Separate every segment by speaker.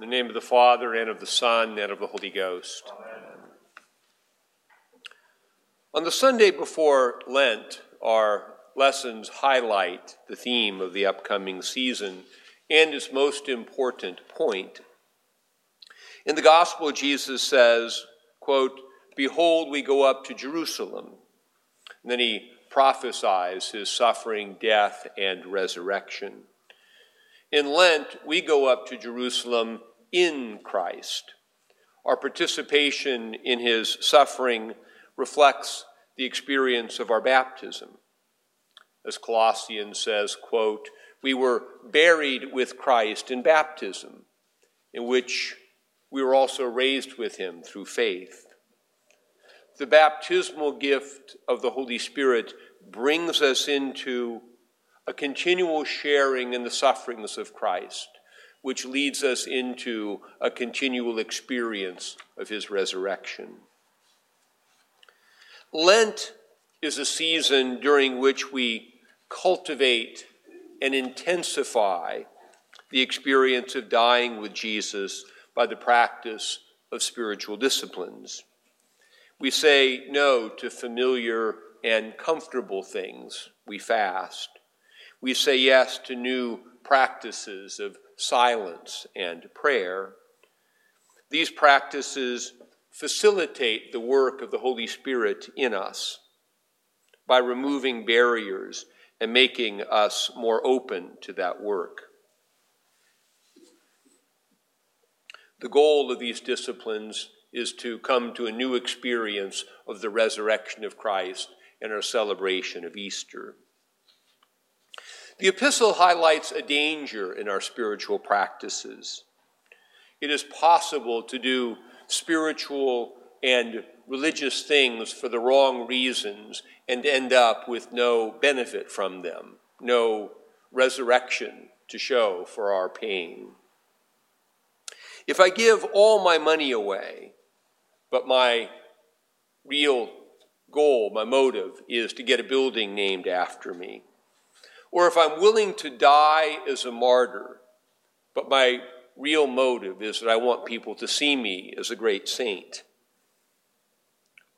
Speaker 1: In the name of the Father, and of the Son, and of the Holy Ghost. Amen. On the Sunday before Lent, our lessons highlight the theme of the upcoming season and its most important point. In the Gospel, Jesus says, quote, Behold, we go up to Jerusalem. And then he prophesies his suffering, death, and resurrection. In Lent, we go up to Jerusalem in Christ. Our participation in his suffering reflects the experience of our baptism. As Colossians says, quote, we were buried with Christ in baptism, in which we were also raised with him through faith. The baptismal gift of the Holy Spirit brings us into a continual sharing in the sufferings of Christ which leads us into a continual experience of his resurrection. Lent is a season during which we cultivate and intensify the experience of dying with Jesus by the practice of spiritual disciplines. We say no to familiar and comfortable things. We fast. We say yes to new practices of silence, and prayer. These practices facilitate the work of the Holy Spirit in us by removing barriers and making us more open to that work. The goal of these disciplines is to come to a new experience of the resurrection of Christ and our celebration of Easter. The epistle highlights a danger in our spiritual practices. It is possible to do spiritual and religious things for the wrong reasons and end up with no benefit from them, no resurrection to show for our pain. If I give all my money away, but my real goal, my motive, is to get a building named after me, or if I'm willing to die as a martyr, but my real motive is that I want people to see me as a great saint.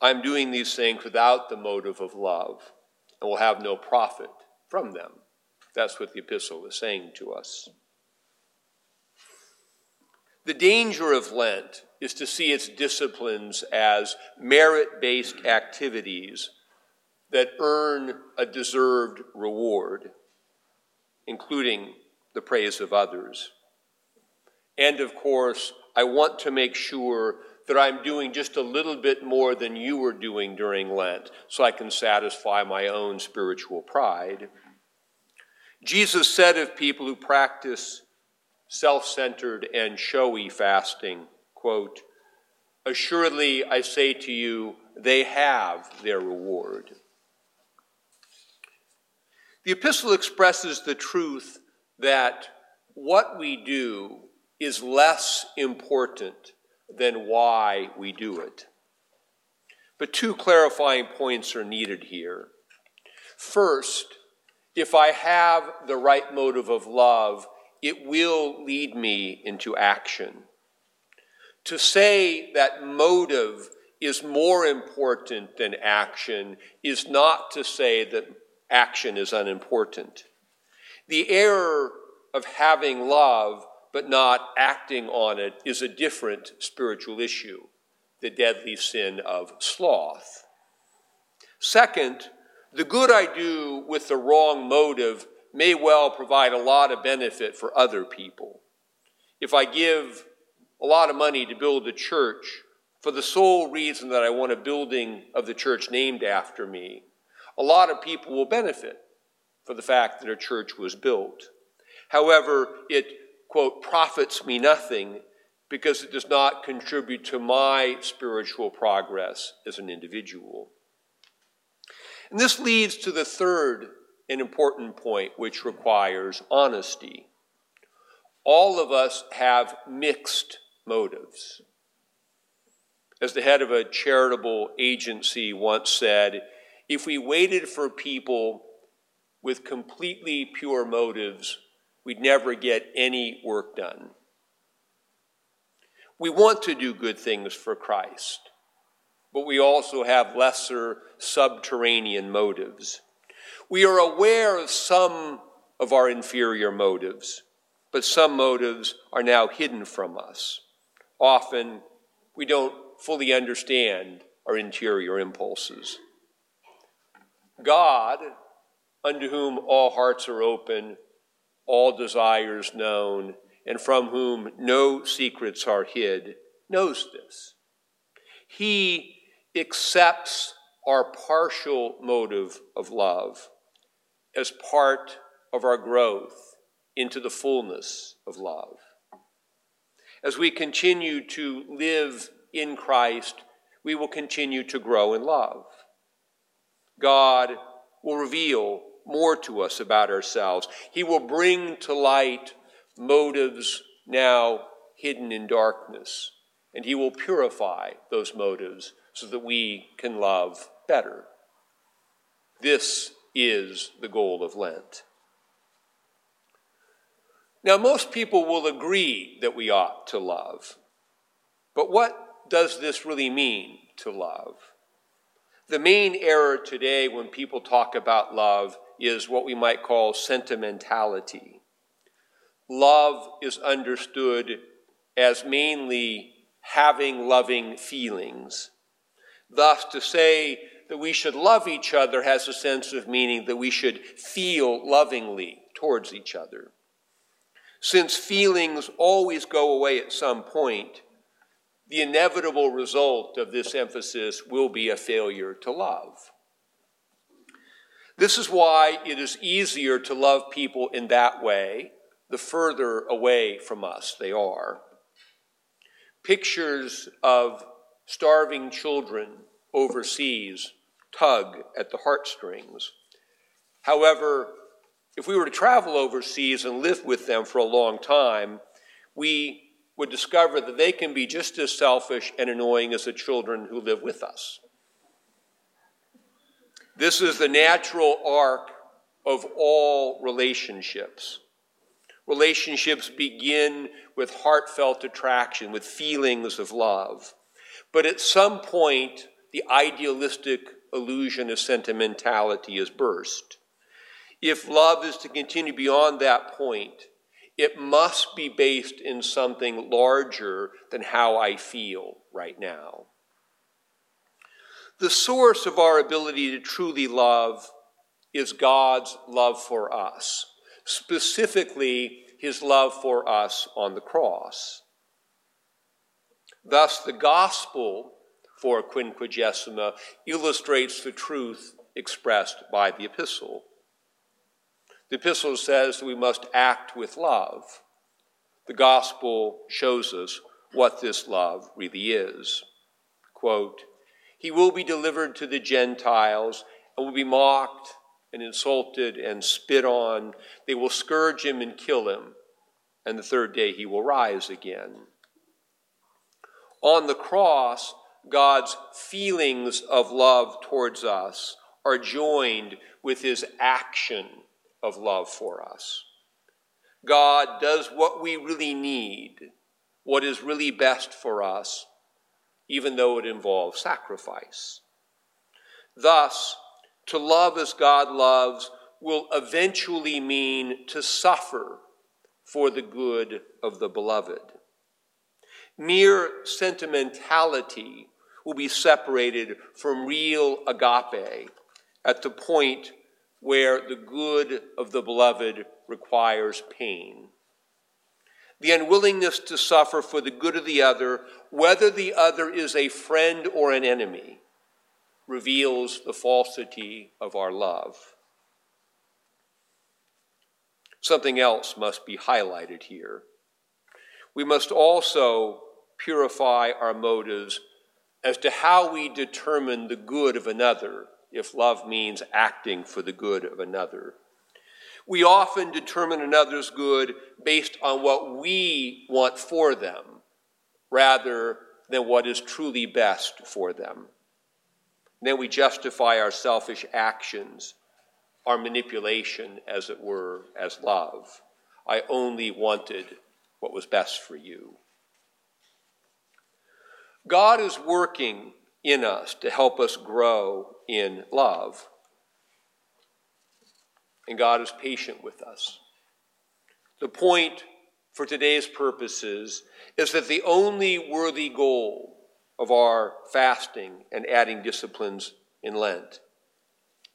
Speaker 1: I'm doing these things without the motive of love and will have no profit from them. That's what the epistle is saying to us. The danger of Lent is to see its disciplines as merit based activities that earn a deserved reward including the praise of others. And of course, I want to make sure that I'm doing just a little bit more than you were doing during Lent so I can satisfy my own spiritual pride. Jesus said of people who practice self centered and showy fasting, quote, Assuredly, I say to you, they have their reward. The epistle expresses the truth that what we do is less important than why we do it. But two clarifying points are needed here. First, if I have the right motive of love, it will lead me into action. To say that motive is more important than action is not to say that action is unimportant. The error of having love but not acting on it is a different spiritual issue, the deadly sin of sloth. Second, the good I do with the wrong motive may well provide a lot of benefit for other people. If I give a lot of money to build a church for the sole reason that I want a building of the church named after me, a lot of people will benefit for the fact that a church was built. However, it, quote, profits me nothing because it does not contribute to my spiritual progress as an individual. And this leads to the third and important point, which requires honesty. All of us have mixed motives. As the head of a charitable agency once said, if we waited for people with completely pure motives, we'd never get any work done. We want to do good things for Christ, but we also have lesser subterranean motives. We are aware of some of our inferior motives, but some motives are now hidden from us. Often, we don't fully understand our interior impulses. God, unto whom all hearts are open, all desires known, and from whom no secrets are hid, knows this. He accepts our partial motive of love as part of our growth into the fullness of love. As we continue to live in Christ, we will continue to grow in love. God will reveal more to us about ourselves. He will bring to light motives now hidden in darkness, and He will purify those motives so that we can love better. This is the goal of Lent. Now, most people will agree that we ought to love. But what does this really mean to love? The main error today when people talk about love is what we might call sentimentality. Love is understood as mainly having loving feelings. Thus, to say that we should love each other has a sense of meaning that we should feel lovingly towards each other. Since feelings always go away at some point, the inevitable result of this emphasis will be a failure to love. This is why it is easier to love people in that way the further away from us they are. Pictures of starving children overseas tug at the heartstrings. However, if we were to travel overseas and live with them for a long time, we would discover that they can be just as selfish and annoying as the children who live with us. This is the natural arc of all relationships. Relationships begin with heartfelt attraction, with feelings of love. But at some point, the idealistic illusion of sentimentality is burst. If love is to continue beyond that point, it must be based in something larger than how I feel right now. The source of our ability to truly love is God's love for us, specifically his love for us on the cross. Thus, the gospel for Quinquagesima illustrates the truth expressed by the epistle. The epistle says that we must act with love. The gospel shows us what this love really is. Quote, He will be delivered to the Gentiles and will be mocked and insulted and spit on. They will scourge him and kill him, and the third day he will rise again. On the cross, God's feelings of love towards us are joined with his action of love for us. God does what we really need, what is really best for us, even though it involves sacrifice. Thus, to love as God loves will eventually mean to suffer for the good of the beloved. Mere sentimentality will be separated from real agape at the point where the good of the beloved requires pain. The unwillingness to suffer for the good of the other, whether the other is a friend or an enemy, reveals the falsity of our love. Something else must be highlighted here. We must also purify our motives as to how we determine the good of another if love means acting for the good of another. We often determine another's good based on what we want for them rather than what is truly best for them. then we justify our selfish actions, our manipulation, as it were, as love. I only wanted what was best for you. God is working in us to help us grow in love. And God is patient with us. The point for today's purposes is that the only worthy goal of our fasting and adding disciplines in Lent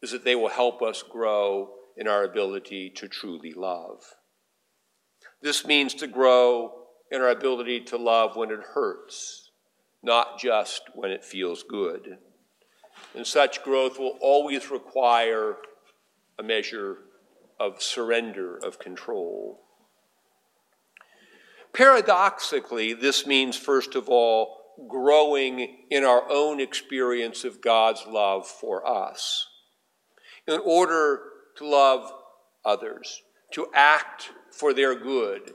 Speaker 1: is that they will help us grow in our ability to truly love. This means to grow in our ability to love when it hurts, not just when it feels good. And such growth will always require a measure of surrender of control. Paradoxically, this means, first of all, growing in our own experience of God's love for us. In order to love others, to act for their good,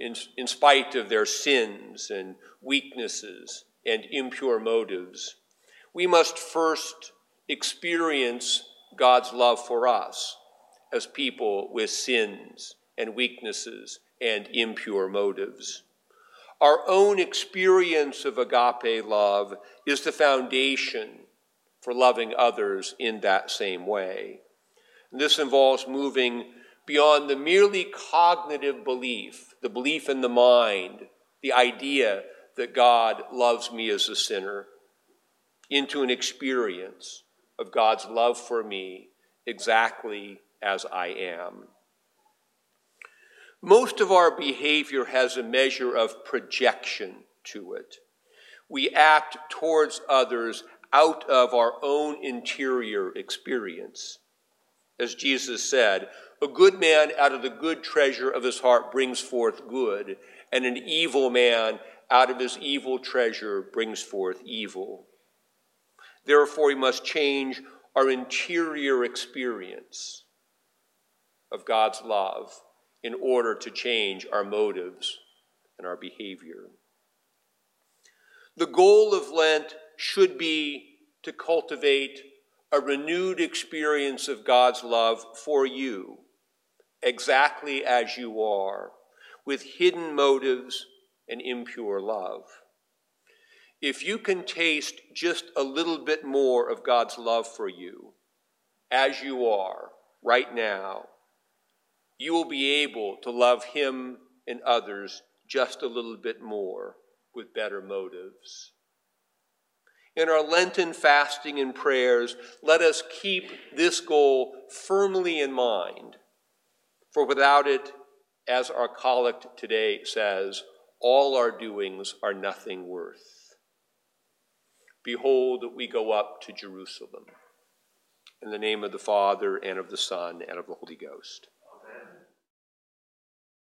Speaker 1: in, in spite of their sins and weaknesses and impure motives, we must first experience God's love for us as people with sins and weaknesses and impure motives. Our own experience of agape love is the foundation for loving others in that same way. And this involves moving beyond the merely cognitive belief, the belief in the mind, the idea that God loves me as a sinner, into an experience of God's love for me exactly as I am. Most of our behavior has a measure of projection to it. We act towards others out of our own interior experience. As Jesus said, a good man out of the good treasure of his heart brings forth good, and an evil man out of his evil treasure brings forth evil. Therefore, we must change our interior experience of God's love in order to change our motives and our behavior. The goal of Lent should be to cultivate a renewed experience of God's love for you, exactly as you are, with hidden motives and impure love. If you can taste just a little bit more of God's love for you, as you are right now, you will be able to love Him and others just a little bit more with better motives. In our Lenten fasting and prayers, let us keep this goal firmly in mind, for without it, as our collect today says, all our doings are nothing worth. Behold, we go up to Jerusalem. In the name of the Father, and of the Son, and of the Holy Ghost.